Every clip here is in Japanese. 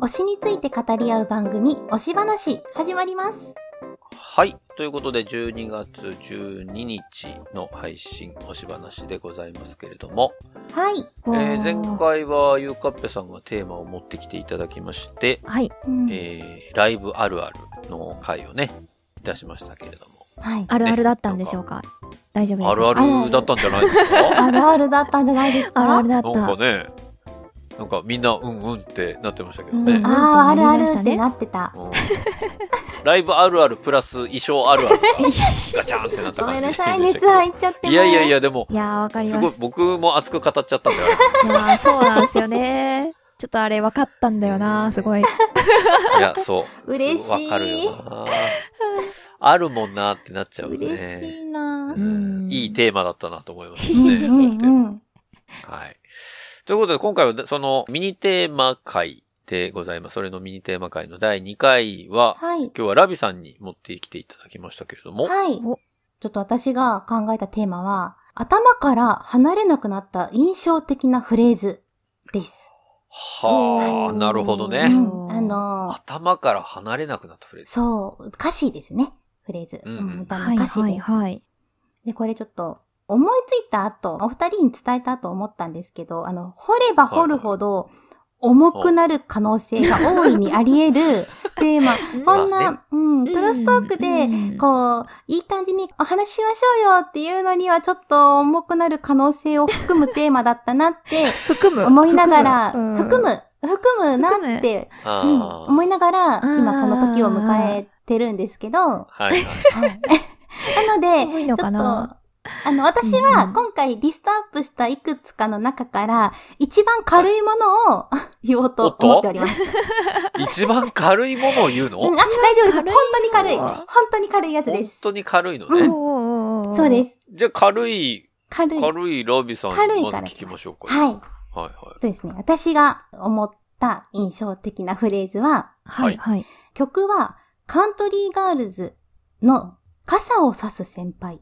推しについて語り合う番組、推し話、始まります。はい。ということで、12月12日の配信、推し話でございますけれども、はい。えー前回はゆうかっぺさんがテーマを持ってきていただきまして、はい。うんえーライブあるあるの回をね、いたしましたけれども、はい。あるあるだったんでしょうか？大丈夫ですか？あるあるだったんじゃないですか？あるあるだったんじゃないですか？あるあるだっなんた。かね、なんかみんなうんうんってなってましたけどね。うんああ、あるあるってなってた。うんライブあるあるプラス衣装あるあるがガチャンってなったごめ感じんなさい、熱入っちゃってもいやいやい。や、でも、いやー、わかりすごいます。僕も熱く語っちゃったんだよ。いやー、そうなんですよね。ちょっとあれ分かったんだよな、すごい。いや、そう。嬉しいわかるよな。あるもんなってなっちゃう嬉しね。いなう。んいいテーマだったなと思いますうんね。うんうん。はい。ということで、今回はそのミニテーマ会でございます。それのミニテーマ会の第2回は、はい。今日はラビさんに持ってきていただきましたけれども、はい。おちょっと私が考えたテーマは、頭から離れなくなった印象的なフレーズです。はあ、なるほどうね。ん。あのー、頭から離れなくなったフレーズ。そう、歌詞ですね。フレーズ。うん歌詞で。はいはい。で、これちょっと、思いついた後、お二人に伝えた後思ったんですけど、あの、掘れば掘るほど、重くなる可能性が大いにあり得るテーマ。こんまあな、うん、クロストークで、うん。こう、いい感じにお話ししましょうよっていうのにはちょっと重くなる可能性を含むテーマだったなって含む。思いながら、うん。含む、含むなって、うん、思いながら、ー今この時を迎えてるんですけど、ははい。はい。い なので、多いのかちょっと、なあの、私うんはうん今回リストアップしたいくつかの中から、一番軽いものを 言おうと思っております。一番軽いものを言うの？うんあ、大丈夫です。本当に軽い。わ本当に軽いやつです。本当に軽いのうね。んそうです。じゃあ軽い、軽い。軽いラビさん軽いから聞きましょうか。はい。はいはい。そうですね。私が思った印象的なフレーズは、はいはい。曲はカントリーガールズの傘を差す先輩。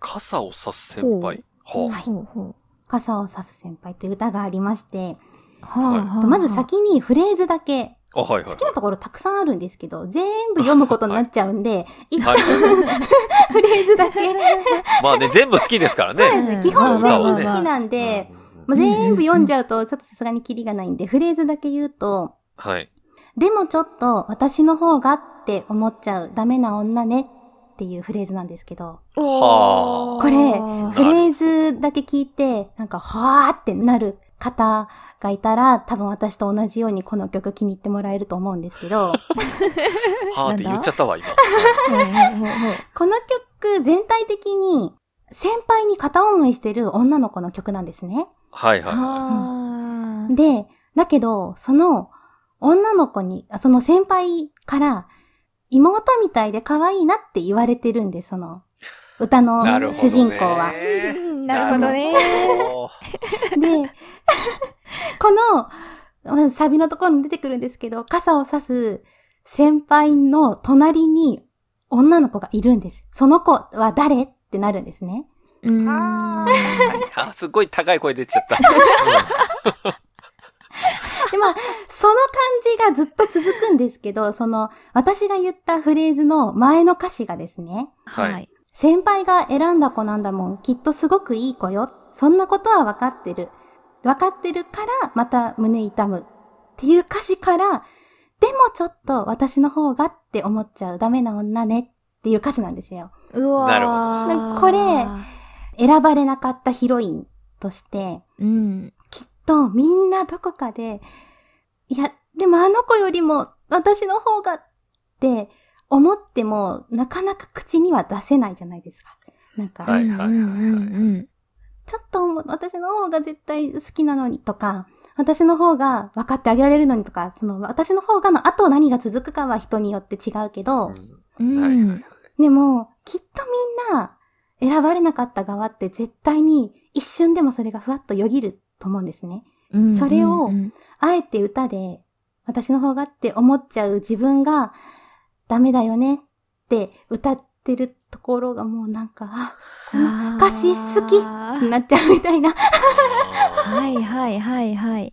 傘を差す先輩。ほうはほうほう。傘を差す先輩という歌がありまして、はあはあまず先にフレーズだけ、あ。あ、はいはい好きなところたくさんあるんですけど、全部読むことになっちゃうんで、一 旦はい。フレーズだけ。まあね、全部好きですからね。そうですね。基本全部好きなんで、うんうんうんもう全部読んじゃうと、ちょっとさすがにキリがないんで、フレーズだけ言うと、はい。でもちょっと私の方がって思っちゃうダメな女ねっていうフレーズなんですけど、はあこれなフレーズだけ聞いて、なんか、はーってなる方がいたら、多分私と同じようにこの曲気に入ってもらえると思うんですけど、はあって言っちゃったわ、今。この曲全体的に先輩に片思いしてる女の子の曲なんですね。はいはいははあ。で、だけど、その女の子に、あその先輩から、妹みたいで可愛いなって言われてるんです、その歌い。の主人公は。う んなるほどね。なるほどで、この、サビのところに出てくるんですけど、傘を差す先輩の隣に女の子がいるんです。その子は誰？ってなるんですね。うん。あ、すごい高い声出ちゃった。で、まあ、その感じがずっと続くんですけど、その、私が言ったフレーズの前の歌詞がですね、はいはい。先輩が選んだ子なんだもん。きっとすごくいい子よ。そんなことは分かってる。分かってるから、また胸痛む。っていう歌詞から、でもちょっと私の方がって思っちゃうダメな女ねっていう歌詞なんですよ。うわーなるほどこれ選ばれなかったヒロインとして、うん。きっとみんなどこかで、いや、でもあの子よりも私の方がって思っても、なかなか口には出せないじゃないですか。なんか、はいはいはいはい。ちょっと私の方が絶対好きなのにとか、私の方が分かってあげられるのにとか、その私の方がの後何が続くかは人によって違うけど、うん。はいはいはい。でも、きっとみんな選ばれなかった側って絶対に一瞬でもそれがふわっとよぎると思うんですね。うんそれをうんあえて歌で、私の方がって思っちゃう自分がダメだよねって歌ってるところがもうなんか、あこの歌詞好きになっちゃうみたいな。はいはいはいはい。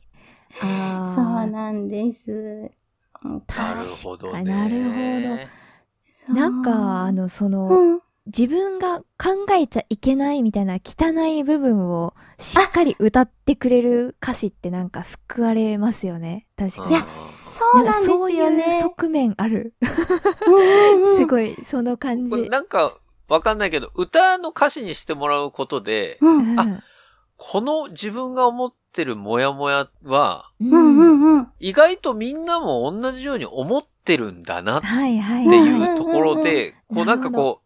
あそうーなんです。うんなるほどね。なるほどなんか、あの、その、うん。自分が考えちゃいけないみたいな汚い部分をしっかり歌ってくれる歌詞ってなんか救われますよね。確かに。いやそうなんですそうよね。いう側面ある。すごい、その感じ。なんか、わかんないけど、歌の歌詞にしてもらうことで、うんうんあこの自分が思ってるモヤモヤは、ううんうんうん。意外とみんなも同じように思ってるんだなってはい。いうところで、うんこうなんかこう、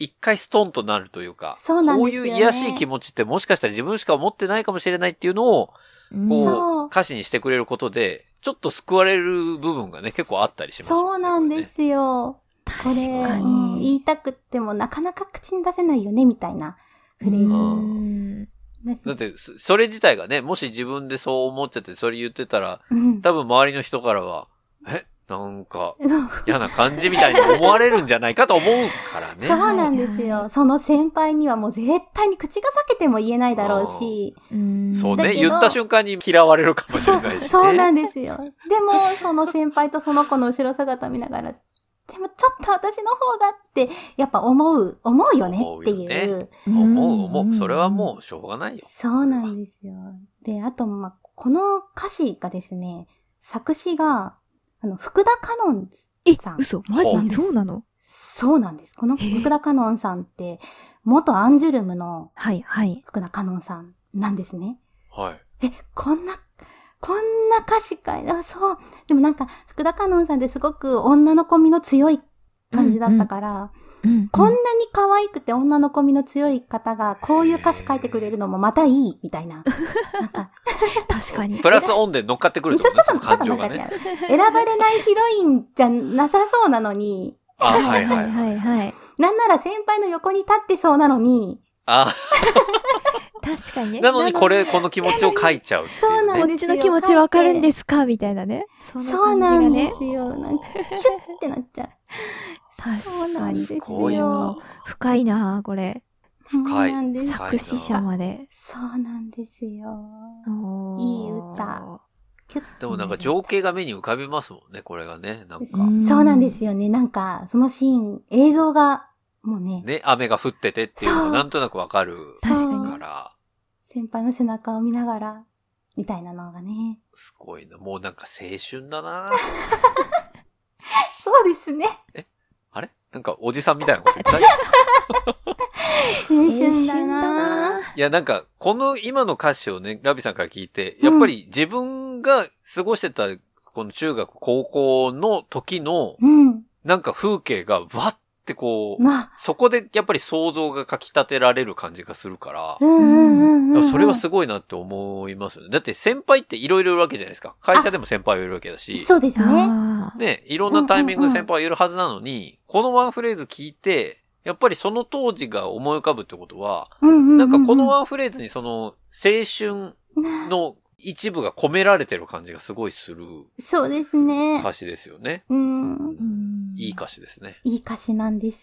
一回ストンとなるというか、そうなんこうですよねいう癒しい気持ちってもしかしたら自分しか思ってないかもしれないっていうのを、うんこそうう、歌詞にしてくれることで、ちょっと救われる部分がね、結構あったりしますよね。そうなんですよ。こ確れ、か言に。いたくってもなかなか口に出せないよね、みたいなフレーズうんです。だって、そそれ自体がね、もし自分でそう思っちゃって、それ言ってたら、うん。多分周りの人からは、え、なんか 嫌な感じみたいに思われるんじゃないかと思うからね。そうなんですよ。その先輩にはもう絶対に口が裂けても言えないだろうし。うんそうね。言った瞬間に嫌われるかもしれないし、ね。そうなんですよ。でも、その先輩とその子の後ろ姿見ながら、でもちょっと私の方がって、やっぱ思う、思うよねっていう。よ思う思う。それはもうしょうがないよ。そうなんですよ。で、あと、ま、この歌詞がですね、作詞が、あの、福田香音えさん。、嘘マジ？そうですそうなの？そうなんです。この福田香音さんって、元アンジュルムのはいはい。福田香音さんなんですね。はい。え、こんな、こんな歌詞かいあ、そう。でもなんか、福田香音さんってすごく女の子味の強い感じだったから、うんこんなに可愛くて女の子味の強い方が、こういう歌詞書いてくれるのもまたいい、みたいな。なんか、確かに。プラスオンで乗っかってくるちょってことね、っと、ちょっとその感情がなんかね。選ばれないヒロインじゃなさそうなのに、あ、はいはいはいはい。はい。なんなら先輩の横に立ってそうなのに、あ、確かにね。なのにこれ、この気持ちを書いちゃうう、ね。そうなんでこっちの気持ちわかるんですか？みたいなね。そのそう感じなんで。すよ。なんか、キュッてなっちゃう。そう確かに。なんですこういうよ。深いなこれ。そう深いなんです。深作詞者まで。そうなんですよ。いい歌。でもなんか情景が目に浮かびますもんね、これがね。なんか。うんそうなんですよね。なんか、そのシーン、映像が、もうね、ね、雨が降っててっていうのがなんとなくわかる確かにから、先輩の背中を見ながら、みたいなのがね。すごいな。もうなんか青春だな そうですね。あれなんかおじさんみたいなこと言った青春だな。いや、なんか、この今の歌詞をね、ラビさんから聞いて、やっぱり自分が過ごしてた、この中学、高校の時の、うん。なんか風景が、わってこう、な、そこでやっぱり想像がかき立てられる感じがするから。それはすごいなって思いますよね。だって先輩っていろいろいるわけじゃないですか。会社でも先輩はいるわけだし。そうですね。ね、いろんなタイミングで先輩はいるはずなのに、このワンフレーズ聞いて、やっぱりその当時が思い浮かぶってことは、うんうんうん。なんかこのワンフレーズにその青春なの一部が込められてる感じがすごいするそうですね。歌詞ですよね。うん。うんいい歌詞ですね。いい歌詞なんです。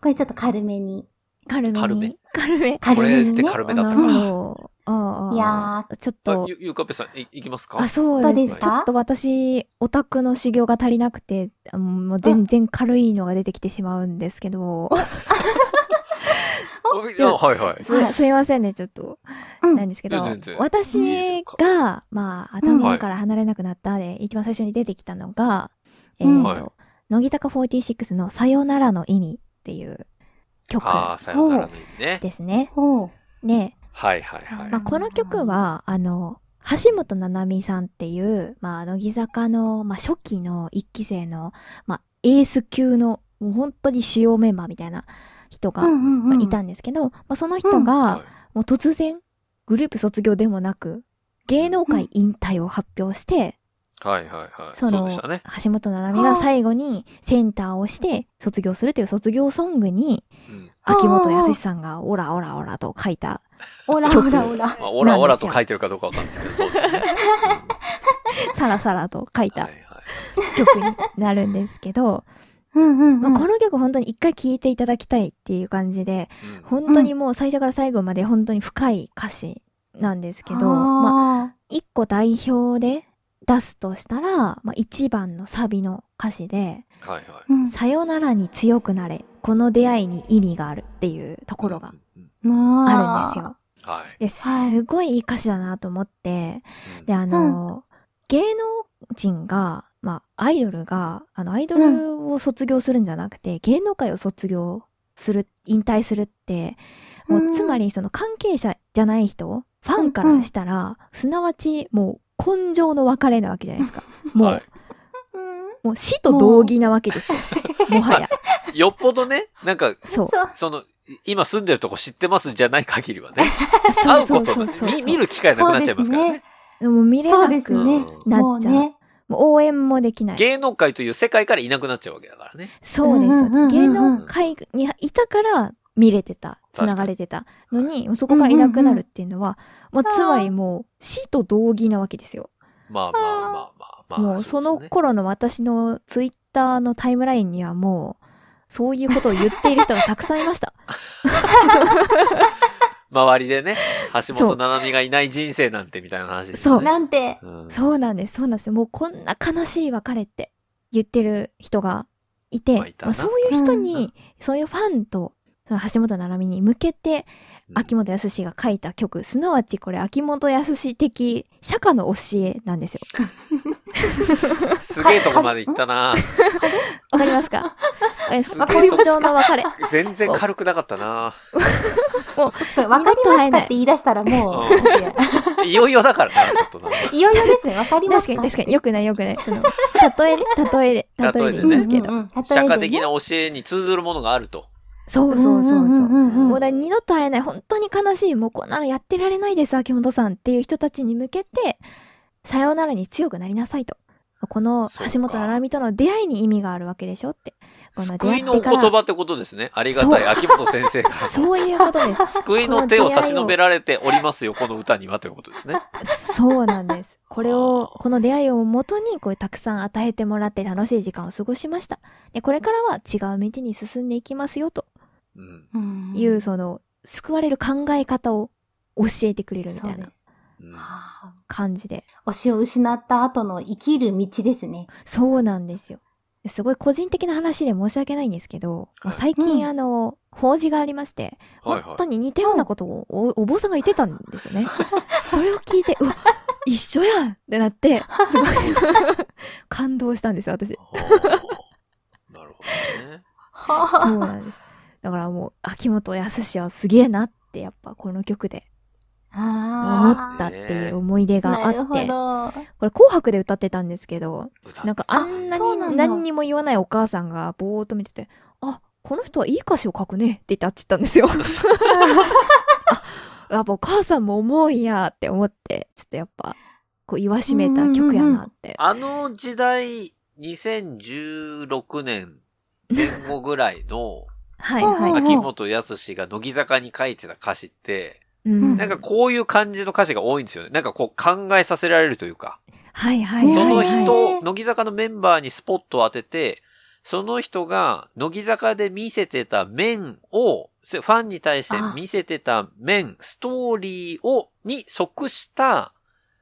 これちょっと軽めに。軽めに？軽め？軽め？これって軽めにね。なるほ軽めだったか。ど。ああ。いやちょっあと、ゆ、ゆかぺさん、い、いきますか？あ、そうで。ですちょっと私、オタクの修行が足りなくて、あもう全然軽いのが出てきてしまうんですけど、あはいはい。す、すいませんね、ちょっと。うんなんですけど私が、まあ、頭から離れなくなったで、一番最初に出てきたのが、えっ、と、乃木坂46のさよならの意味っていう曲ああ、さよならの意味ね。ですね。ね、はいはいはい。まあ、この曲は、あの、橋本七海さんっていう、まあ、乃木坂の、まあ、初期の一期生の、まあ、エース級の、もう本当に主要メンバーみたいな人が、うんうんうん。まあいたんですけど、まあ、その人が、はいもう突然、グループ卒業でもなく、芸能界引退を発表して、はいはいはい。その、そね。橋本七海が最後にセンターをして卒業するという卒業ソングに、うん。秋元康さんがオラオラオラと書いた、オラオ曲ラオラ。まあ、オラオラと書いてるかどうかわかんないですけど、そうですね。サラサラと書いたうんはいはい。曲になるんですけど、うんうんうん。まあ、この曲本当に一回聴いていただきたいっていう感じで、うん本当にもう最初から最後まで本当に深い歌詞なんですけど、まあ、あ一個代表で出すとしたら、まあ、1番のサビの歌詞で、はいはい。うん。さよならに強くなれ、この出会いに意味があるっていうところがうん。うんああるんですよ。はい。で、すごいいい歌詞だなと思って、で、あの、芸能人が、まあ、アイドルが、あの、アイドルを卒業するんじゃなくて、芸能界を卒業する、引退するって、もう、うん。つまり、その関係者じゃない人、ファンからしたら、すなわち、もう、根性の別れなわけじゃないですか。もう、はいうんもう死と同義なわけですよ。もはや。よっぽどね、なんか、そう。その、今住んでるとこ知ってますじゃない限りはね。そうそう会うことがそうそう見見る機会なくなっちゃいますからね。でも見れなく。なっちゃう。もうね。もう応援もできない。芸能界という世界からいなくなっちゃうわけだからね。そうですよ、うんうんうんうん芸能界にいたから見れてた、繋がれてたのに、そこからいなくなるっていうのは、まあ、つまりもう死と同義なわけですよ。まあまあまあまあまあ。もうその頃の私のツイッターのタイムラインにはもう、そういうことを言っている人がたくさんいました。周りでね、橋本七海がいない人生なんてみたいな話ですそう。なんて。うんそうなんです、そうなんですよ。もうこんな悲しい別れって言ってる人がいて、まあいまあそういう人うんに、そういうファンと、橋本七海に向けて、うん秋元康が書いた曲、すなわちこれ秋元康的釈迦の教えなんですよ。すげえとこまで行ったなわかりますかわかりますわかります根性の別れ。全然軽くなかったなわかりますかって言い出したらもう、うんいよいよだからな、ちょっとな。いよいよですね。わかりますか確かに確かに。よくないよくない。その、例えで、例えで、例えで言いますけど。うんうんうん社会的な教えに通ずるものがあると。そうそうそうそう。もうだ二度と会えない、本当に悲しい、もうこんなのやってられないです、秋元さんっていう人たちに向けて、さようならに強くなりなさいと。この橋本七海との出会いに意味があるわけでしょって。この出救いの。言葉ってことですね。ありがたい秋元先生から。そういうことです。救いの手を差し伸べられておりますよ、この歌にはということですね。そうなんです。これをこの出会いをもとに、こうたくさん与えてもらって楽しい時間を過ごしました。で、これからは違う道に進んでいきますよ、という、その、救われる考え方を教えてくれるみたいな感じで。推しを失った後の生きる道ですね。そうなんですよ。すごい個人的な話で申し訳ないんですけど、まあ最近、うんあの、法事がありまして、はい本当に似たようなことをおお坊さんが言ってたんですよね。それを聞いて、うわ、一緒やんってなって、すごい 感動したんですよ、私。はあなるほどね。はそうなんです。だからもう、秋元康はすげえなって、やっぱこの曲で思あったっていう思い出あ。があなるほって、ど。これ紅白で歌ってたんですけど、歌なんかあんなに何にも言わないお母さんがぼーっと見てて、あ、この人はいい歌詞を書くねって言ってあっち行ったんですよ。あ、やっぱお母さんも思うんやって思って、ちょっとやっぱ、こう言わしめた曲やなって。あの時代、2016年前後ぐらいのはいはい。うん秋元康が乃木坂に書いてた歌詞って、うん。なんかこういう感じの歌詞が多いんですよね。なんかこう考えさせられるというか。はいはいそのはいはい。人、乃木坂のメンバーにスポットを当てて、その人が乃木坂で見せてた面を、ファンに対して見せてた面、ストーリーを、に即した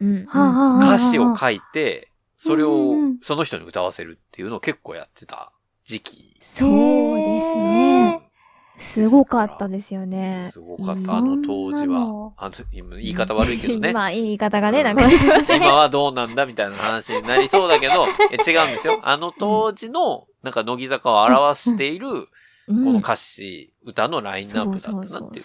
歌詞を書いて、それをその人に歌わせるっていうのを結構やってた時期。そうですね。すごかったですよね。すごかった、あの当時はの。あの今言い方悪いけどね。今、言い方がね、うんなんか 今はどうなんだみたいな話になりそうだけど、え違うんですよ。あの当時の、なんか乃木坂を表している、こうんの歌詞、歌のラインナップだったなっていう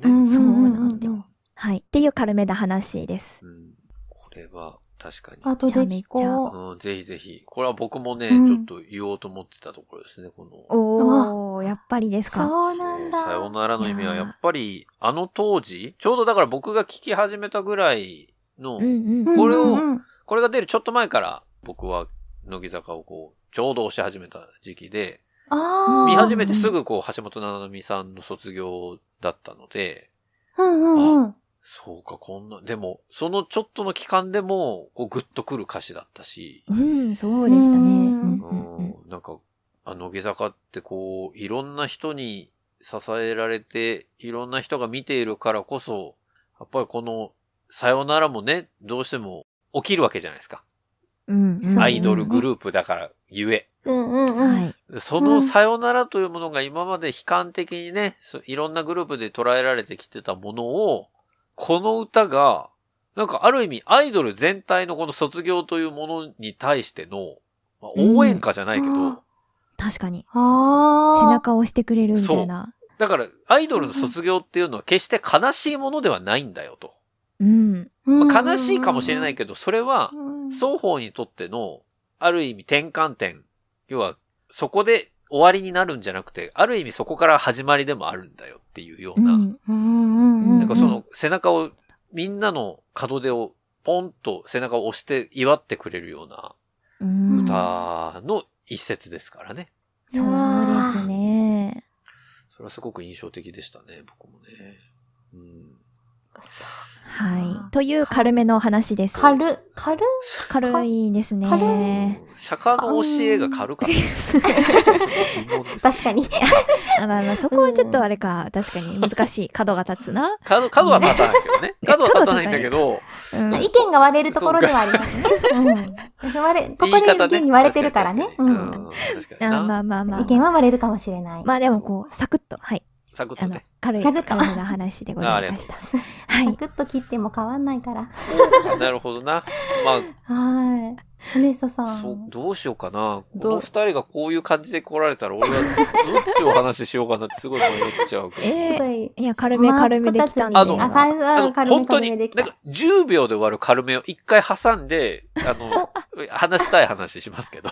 感じそうなんだうんよ。はい。っていう軽めな話です。うんこれは確かに。後で聞こうん、ぜひぜひ。これは僕もね、うんちょっと言おうと思ってたところですね、この。おー、やっぱりですう。か？そうなんだ。さよならの意味はやっぱり、あの当時、ちょうどだから僕が聞き始めたぐらいの、うんうん。うんこれをうんうんこれが出るちょっと前から僕は乃木坂をこう、ちょうど押し始めた時期で、ああ。見始めてすぐこう、橋本七海さんの卒業だったので、うんうんうん。そうか、こんな、でも、そのちょっとの期間でも、こう、グッとくる歌詞だったし、うん、そうでしたね。うんなんか、あの、乃木坂ってこう、いろんな人に支えられて、いろんな人が見ているからこそ、やっぱりこの、さよならもね、どうしても起きるわけじゃないですか。うんうんアイドルグループだからゆえ。うんうんうん。はい。そのさよならというものが今まで悲観的にね、そいろんなグループで捉えられてきてたものを、この歌が、なんかある意味アイドル全体のこの卒業というものに対しての、まあ応援歌じゃないけど、うん確かに。ああ。背中を押してくれるみたいな。だからアイドルの卒業っていうのは決して悲しいものではないんだよと。うん。うん、まあ悲しいかもしれないけど、それはうん双方にとっての、ある意味転換点。要は、そこで終わりになるんじゃなくて、ある意味そこから始まりでもあるんだよっていうような。なんかその背中を、みんなの門出をポンと背中を押して祝ってくれるようなうん。歌の一節ですからね。そうですね。それはすごく印象的でしたね、僕もね。うん、はい。という軽めの話です。軽、軽？軽いです軽？ね。釈迦の教えが軽かった。確かに。あまあまあ、そこはちょっとあれか、確かに難しい。角が立つな。角、角は立たないけどね。角は立たないんだけど、うん。意見が割れるところではありますね。ここで意見に割れてるからね。うん。確かにな。あまあまあまあ。意見は割れるかもしれない。まあでもこう、サクッと、はい。あのサクッとね。、軽い、軽めな話でございました。はい。サクッと切っても変わんないから。なるほどな。まはい。ホネストさあ、そう、ん。どうしようかな。こどう？の二人がこういう感じで来られたら、俺はどっちを話しようかなってすごい迷っちゃうけど。えすごい。いや、軽め軽めできたんで。あのあ、の、あ軽め本当に、軽めできたなんか。10秒で終わる軽めを一回挟んで、あの、話したい話しますけど、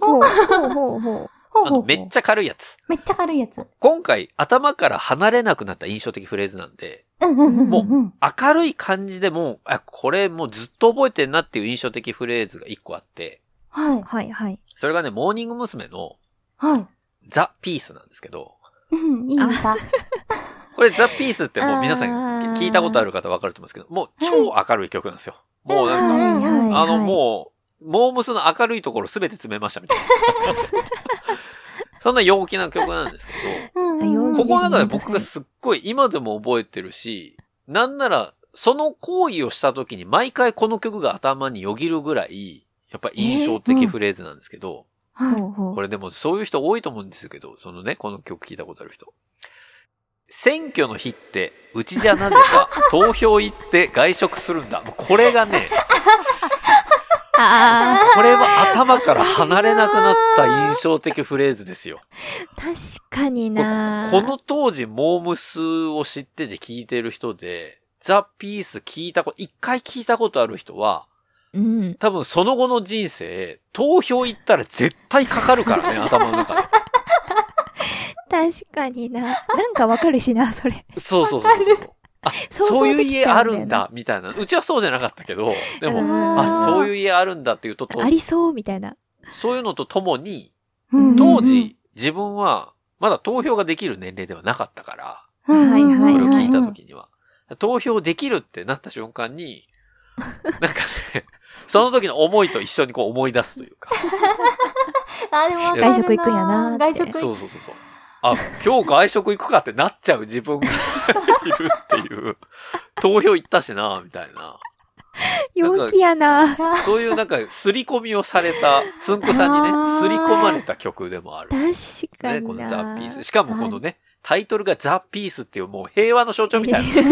ほうほうほうほあの、めっちゃ軽いやつ。めっちゃ軽いやつ。今回、頭から離れなくなった印象的フレーズなんで、うんうんうんもうん。明るい感じでも、あ、これもうずっと覚えてんなっていう印象的フレーズが一個あって、はう。はいはい。それがね、モーニング娘。のい。はい。ザ・ピースなんですけど、うん、いい歌。これザ・ピースってもう皆さん聞いたことある方わかると思うんですけど、もう超明るい曲なんですよ。もうなんか、あのもう、モームスの明るいところすべて詰めましたみたいな。そんな陽気な曲なんですけ うんうんここの中で僕がすっごい今でも覚えてるし、なんなら、その行為をした時に毎回この曲が頭によぎるぐらい、やっぱ印象的フレーズなんですけど、はいほうほう。これでもそういう人多いと思うんですけど、そのね、この曲聞いたことある人。選挙の日って、うちじゃなぜか投票行って外食するんだ。もうこれがね、あこれは頭から離れなくなった印象的フレーズですよ。あ、確かになこの当時、モームスを知ってて聞いてる人で、ザ・ピース聞いたこと、一回聞いたことある人は、うん。多分その後の人生、投票行ったら絶対かかるからね、頭の中で。確かにな。なんかわかるしな、それ。そうそうそうそう。あ、そういう家あるんだ、みたいな。うちはそうじゃなかったけど、でも、うんあ、そういう家あるんだっていうと、とありそう、みたいな。そういうのとともに、うん当時、自分は、まだ投票ができる年齢ではなかったから、うんはいはいこれを聞いたうん時には。投票できるってなった瞬間に、なんかね、その時の思いと一緒にこう思い出すというか。あ、でも外食行くんやな外食行そうそうそうそう。あ、今日外食行くかってなっちゃう自分が いるっていう。投票行ったしな、みたいな。陽気やな。く。そういうなんか、刷り込みをされた、つんくさんにね、あー刷り込まれた曲でもある。確かね、この。ザ・ピース。しかもこのね、タイトルがザ・ピースっていうもう平和の象徴みたいな。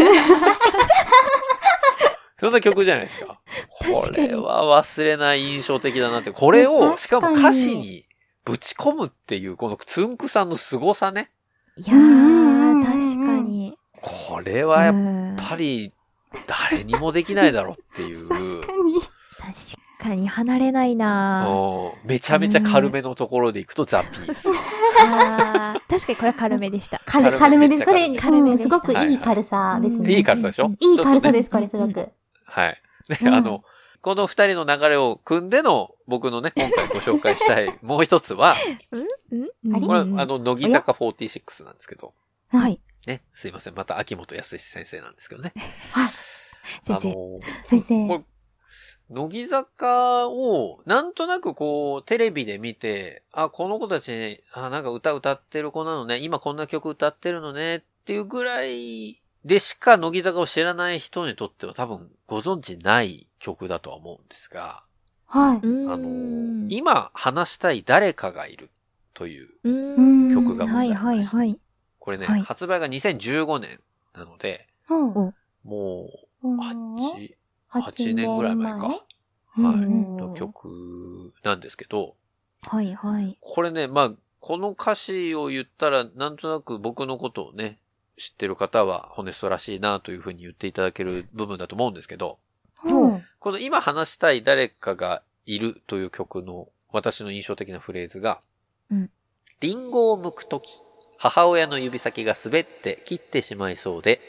そんな曲じゃないですか。これは忘れない印象的だなって。これを、しかも歌詞にぶち込むっていう、このつんくさんの凄さね。いやー、確かに。これはやっうんぱり、誰にもできないだろうっていう。確かに。確かに離れないなめちゃめちゃ軽めのところでいくとザ・ピース。確かにこれは軽めでした。軽 軽めです。これ、軽めでしたうんすごくいい軽さですね。いい軽さでしょ？うんいい軽さでです、これすごく。はい。で、うんあの、この二人の流れを組んでの僕のね、今回ご紹介したい もう一つは、うん？あれ？これ、あうんの、乃木坂46なんですけど、はい。ね、すいません。また秋元康先生なんですけどね。先生。あの、先生。これ、乃木坂を、なんとなくこう、テレビで見て、あ、この子たち、あ、なんか歌歌ってる子なのね、今こんな曲歌ってるのね、っていうぐらいでしか乃木坂を知らない人にとっては多分ご存知ない曲だとは思うんですが、はい。あの、今話したい誰かがいるという、うん曲がございましてはいはいはい。これね、はい発売が2015年なので、うん。おもう、うん8、8 8年ぐらい前か。前はいうんの曲なんですけど、はいはい。これね、まあ、この歌詞を言ったら、なんとなく僕のことをね、知ってる方は、ホネストらしいなというふうに言っていただける部分だと思うんですけど、うん。この今話したい誰かがいるという曲の私の印象的なフレーズが、うんリンゴを剥くとき、母親の指先が滑って切ってしまいそうで、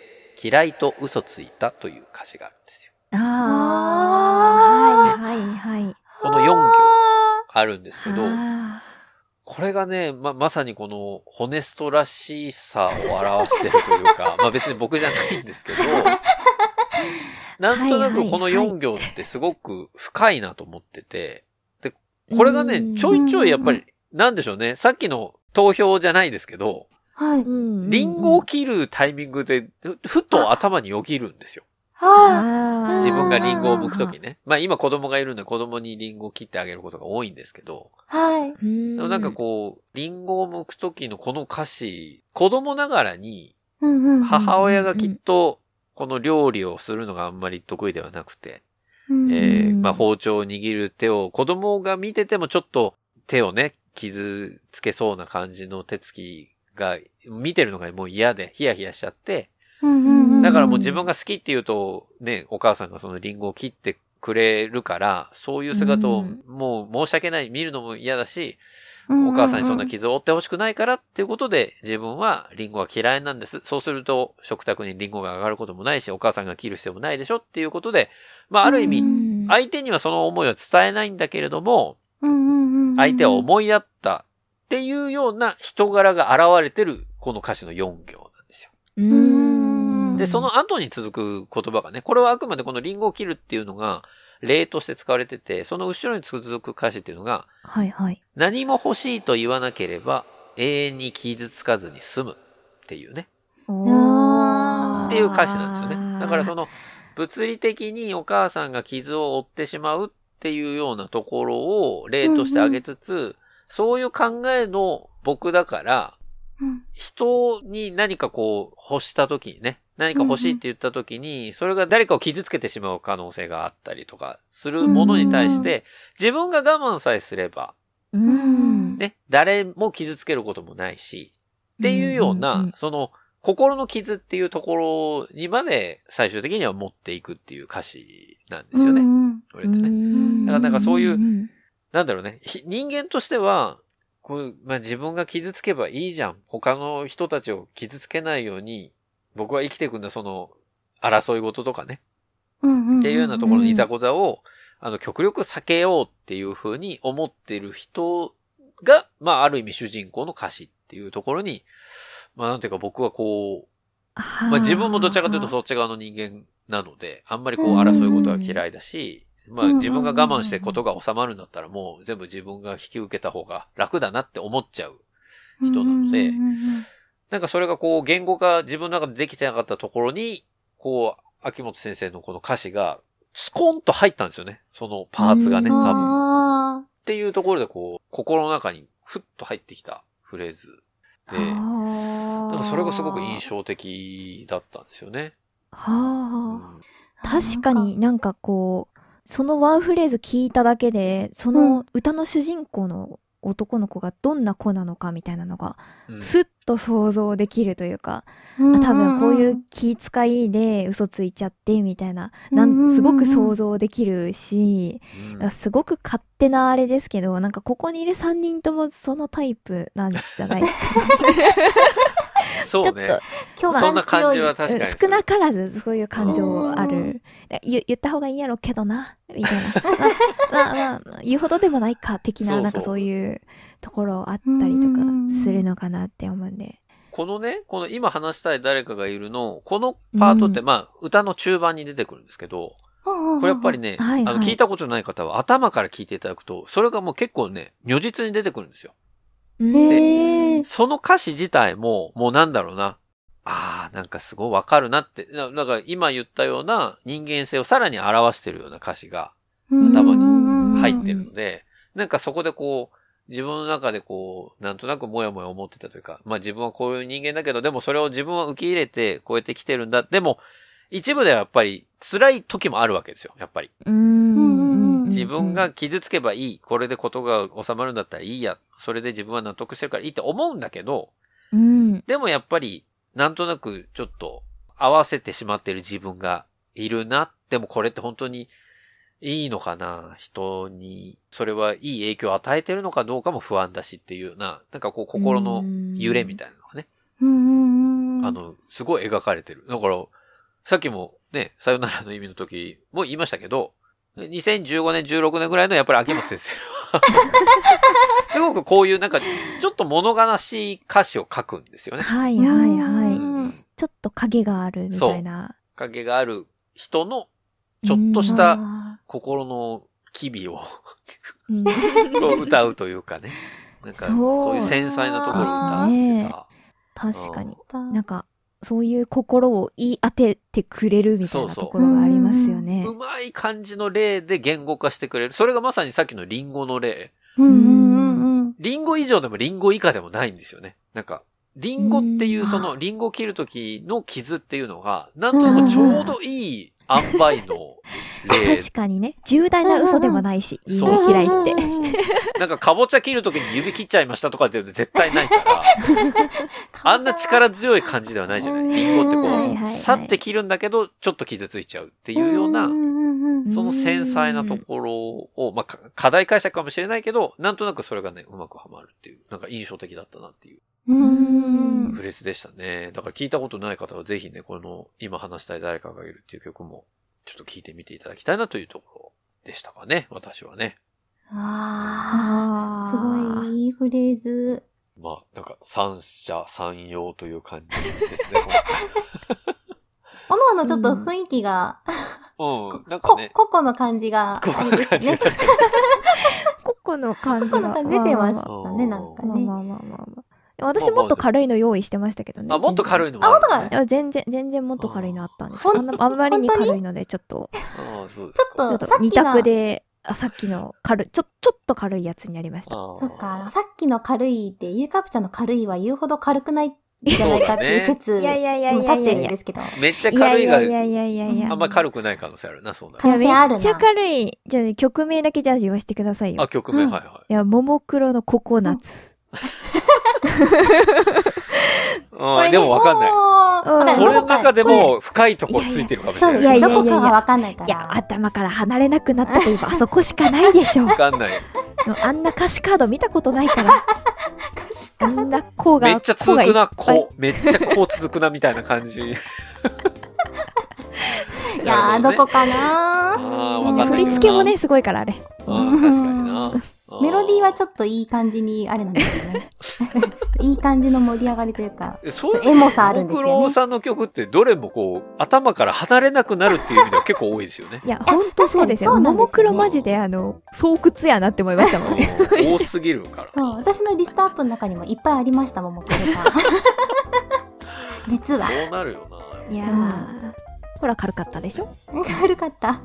嫌いと嘘ついたという歌詞があるんですよ。ああ、はいはいはい。この4行あるんですけど、あこれがね、ま、まさにこの、ホネストらしさを表してるというか、まあ別に僕じゃないんですけど、なんとなくこの4行ってすごく深いなと思ってて、で、これがねうん、ちょいちょいやっぱり、なんでしょうね、さっきの投票じゃないですけど、はい。ーリンゴを切るタイミングで、ふふと頭によぎるんですよ。は自分がリンゴを剥くときね。まあ今子供がいるんで子供にリンゴを切ってあげることが多いんですけど、い。はい。ででもなんかこう、リンゴを剥くときのこの歌詞、子供ながらに、うんうんうん。母親がきっと、この料理をするのがあんまり得意ではなくて、うん。えーうんまあ包丁を握る手を、子供が見ててもちょっと手をね、傷つけそうな感じの手つきが、見てるのがもう嫌で、ヒヤヒヤしちゃって、だからもう自分が好きって言うと、ね、お母さんがそのリンゴを切ってくれるから、そういう姿をうん。もう申し訳ない、見るのも嫌だし、お母さんにそんな傷を負ってほしくないからっていうことで、自分はリンゴは嫌いなんです。そうすると、食卓にリンゴが上がることもないし、お母さんが切る必要もないでしょっていうことで、まあ、ある意味、味相手にはその思いを伝えないんだけれども、相手は思いやったっていうような人柄が現れてる、この歌詞の4行なんですよ。うんで、その後に続く言葉がね、これはあくまでこのリンゴを切るっていうのが、例として使われてて、その後ろに続く歌詞っていうのが、はいはい。何も欲しいと言わなければ永遠に傷つかずに済むっていうね。っていう歌詞なんですよね。だからその物理的にお母さんが傷を負ってしまうっていうようなところを例として挙げつつ、そういう考えの僕だから、うん人に何かこう欲した時にね、何か欲しいって言った時に、それが誰かを傷つけてしまう可能性があったりとかするものに対して、自分が我慢さえすれば、うん。ね、誰も傷つけることもないし、っていうような、その、心の傷っていうところにまで最終的には持っていくっていう歌詞なんですよね。ってね。んだからなんかそういううんなんだろうね。ひ人間としては、こう、まあ、自分が傷つけばいいじゃん。他の人たちを傷つけないように、僕は生きていくんだ、その、争い事とかね。っていうようなところのいざこざを、あの、極力避けようっていうふうに思ってる人が、まあ、ある意味主人公の歌詞っていうところに、まあ、なんていうか僕はこう、まあ、自分もどちらかというとそっち側の人間なので、あんまりこう争い事は嫌いだし、まあうん自分が我慢してことが収まるんだったらもう全部自分が引き受けた方が楽だなって思っちゃう。人なのでなんかそれがこう言語化自分の中でできてなかったところに、こう、秋元先生のこの歌詞がスコンと入ったんですよね。そのパーツがね、うん多分。あっていうところでこう、心の中にふっと入ってきたフレーズで、なんかそれがすごく印象的だったんですよね。はあ。うん確かになんかこう、そのワンフレーズ聞いただけで、その歌の主人公の男の子がどんな子なのかみたいなのが、うん。すっと想像できるというか、ーあ多分こういう気遣いで嘘ついちゃってみたいな、なうんうんうんうん。んすごく想像できるし、うん。すごく勝手なあれですけど、なんかここにいる3人ともそのタイプなんじゃない？そうね。ちょっと共そんな感強い感じは確かにする少なからずそういう感情あうんる。言言った方がいいやろうけどな、みたいな。まあまあまあ、言うほどでもないか、的な、そうそうなんかそういうところあったりとかするのかなって思うんで。このね、この今話したい誰かがいるの、このパートって、うんまあ、歌の中盤に出てくるんですけど、これやっぱりね、はいはいあの、聞いたことない方は頭から聞いていただくと、それがもう結構ね、如実に出てくるんですよ。うんへーその歌詞自体も、もうなんだろうな。ああ、なんかすごいわかるなって。だだから今言ったような人間性をさらに表してるような歌詞がうん頭に入ってるので、なんかそこでこう、自分の中でこう、なんとなくもやもや思ってたというか、まあ自分はこういう人間だけど、でもそれを自分は受け入れてこうやって来てるんだ。でも、一部ではやっぱり辛い時もあるわけですよ、やっぱり。うーん。自分が傷つけばいい。これでことが収まるんだったらいいや。それで自分は納得してるからいいって思うんだけど、うん。でもやっぱり、なんとなくちょっと合わせてしまってる自分がいるな。でもこれって本当にいいのかな？人に、それはいい影響を与えてるのかどうかも不安だしっていうような、なんかこう心の揺れみたいなのがね。あの、すごい描かれてる。だから、さっきもね、さよならの意味の時も言いましたけど、2015年、16年ぐらいのやっぱり秋元先生は、すごくこういうなんか、ちょっと物悲しい歌詞を書くんですよね。はいはいはうい。んちょっと影があるみたいな。影がある人の、ちょっとしたあ心の機微をうん 歌うというかね。なんか、そうそういう繊細なところを歌ってた。確かに。ーなんか、そういう心を言い当ててくれるみたいなそうそうところがありますよねう。まい感じの例で言語化してくれる。それがまさにさっきのリンゴの例。うんうんうんうん。リンゴ以上でもリンゴ以下でもないんですよね。なんか、リンゴっていううんそのリンゴを切るときの傷っていうのが、なんとなくちょうどいい塩梅の例。確かにね。重大な嘘でもないし、リンそうゴ嫌いって。なんかかぼちゃ切るときに指切っちゃいましたとかって絶対ないから、あんな力強い感じではないじゃない。リンゴってこ、はいはいはいうさって切るんだけど、ちょっと傷ついちゃうっていうような、その繊細なところを、まあ、か課題解釈かもしれないけど、なんとなくそれがね、うまくはまるっていう、なんか印象的だったなっていううんフレーズでしたね。だから聞いたことない方はぜひね、この今話したい誰かがいるっていう曲も、ちょっと聞いてみていただきたいなというところでしたかね、私はね。ああ、あすごいいいフレーズ。まあ、なんか三者三様という感じですね。おのおのちょっと雰囲気が、うん、なんかこね、、個々の感じが、こあれですういう感じが。個々の感じ個々のが。感じ出てましまあたね、なんかね。まあまあまあまあまあ。私もっと軽いの用意してましたけどね。あ、もっと軽い。いのもある、ね。あもっといや全然、全然もっと軽いのあったんですほんあんまりに軽いので、ちょっと、ああ、そうですちょっか。ちょっとと、さっ二きの、択で、あ、さっきの軽い、ちょ、ちょっと軽いやつになりました。あそっか、さっきの軽いって、ゆうかぷちゃんの軽いは言うほど軽くないんじゃないかっていう説、いやいやいやいやいやも立ってるんですけど。めっちゃいやい軽いが、やいやいやいやいや。あんまり軽くない可能性あるな、そうなる可能性あるなめっちゃ軽い。じゃあ、曲名だけじゃあ言わせてくださいよあ、。曲名、うんはいはい。いや、ももクロのココナッツ。うん、でもわかんない。うんそれの中でも深いところついてるかもしれない。いやいやいやいやどこかがわかんないから。いや、頭から離れなくなったといえば、あ そこしかないでしょ。わかんない。あんな歌詞カード見たことないから。あんな子が、めっちゃ続くな、こう。めっちゃこう続くな、みたいな感じ。いやー、どこかな振り付けもね、すごいから、あれ。あー確かにな。メロディーはちょっといい感じに、あれなんですよね。いい感じの盛り上がりというか。と、そうエモさあるんですよねモクロさんの曲ってどれもこう、頭から離れなくなるっていう意味では結構多いですよね。いや、ほんとそうですよ。ももクロマジで、あの、巣窟やなって思いましたもんね。う ん多すぎるから。そう、私のリストアップの中にもいっぱいありました、ももクロが。実は。そうなるよな。いやー、ほら、軽かったでしょ？軽かった。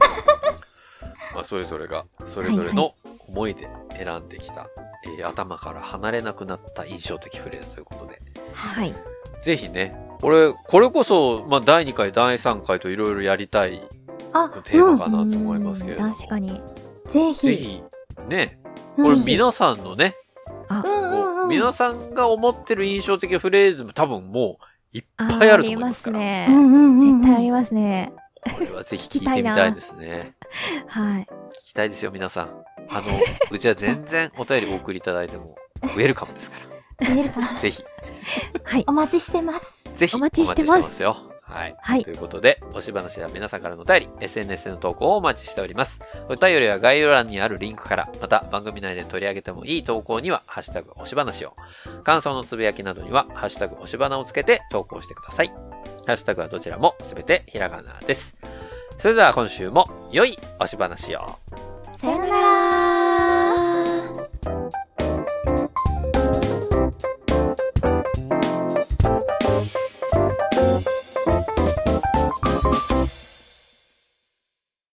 まあ、それぞれが、それぞれの思いで選んできた、えー頭から離れなくなった印象的フレーズということで。はい。ぜひね、これ、これこそ、まあ、第2回、第3回といろいろやりたいあ、テーマうかなと思いますけれども。うん確かに。ん。ぜひ。ぜひ、ね、うんこれ皆さんのね、あう、んうんうん。皆さんが思ってる印象的フレーズも多分もういっぱいあると思いますから。ありますね。うんうんうんうん。絶対ありますね。これはぜひ聞いてみたいですね。はい。聞きたいですよ、皆さん。あの、うちは全然お便りお送りいただいても、ウェルカムですか見えるかなら。ぜひ、はいお。待ちしてます。ぜひお待ちしてますお待ちしてますよ。はい。はいということで、押し話は皆さんからのお便り、SNS での投稿をお待ちしております。お便りは概要欄にあるリンクから、また番組内で取り上げてもいい投稿には、ハッシュタグ押し話を。感想のつぶやきなどには、ハッシュタグ押し花をつけて投稿してください。ハッシュタグはどちらもすべてひらがなです。それでは今週も良いおし話を。さよなら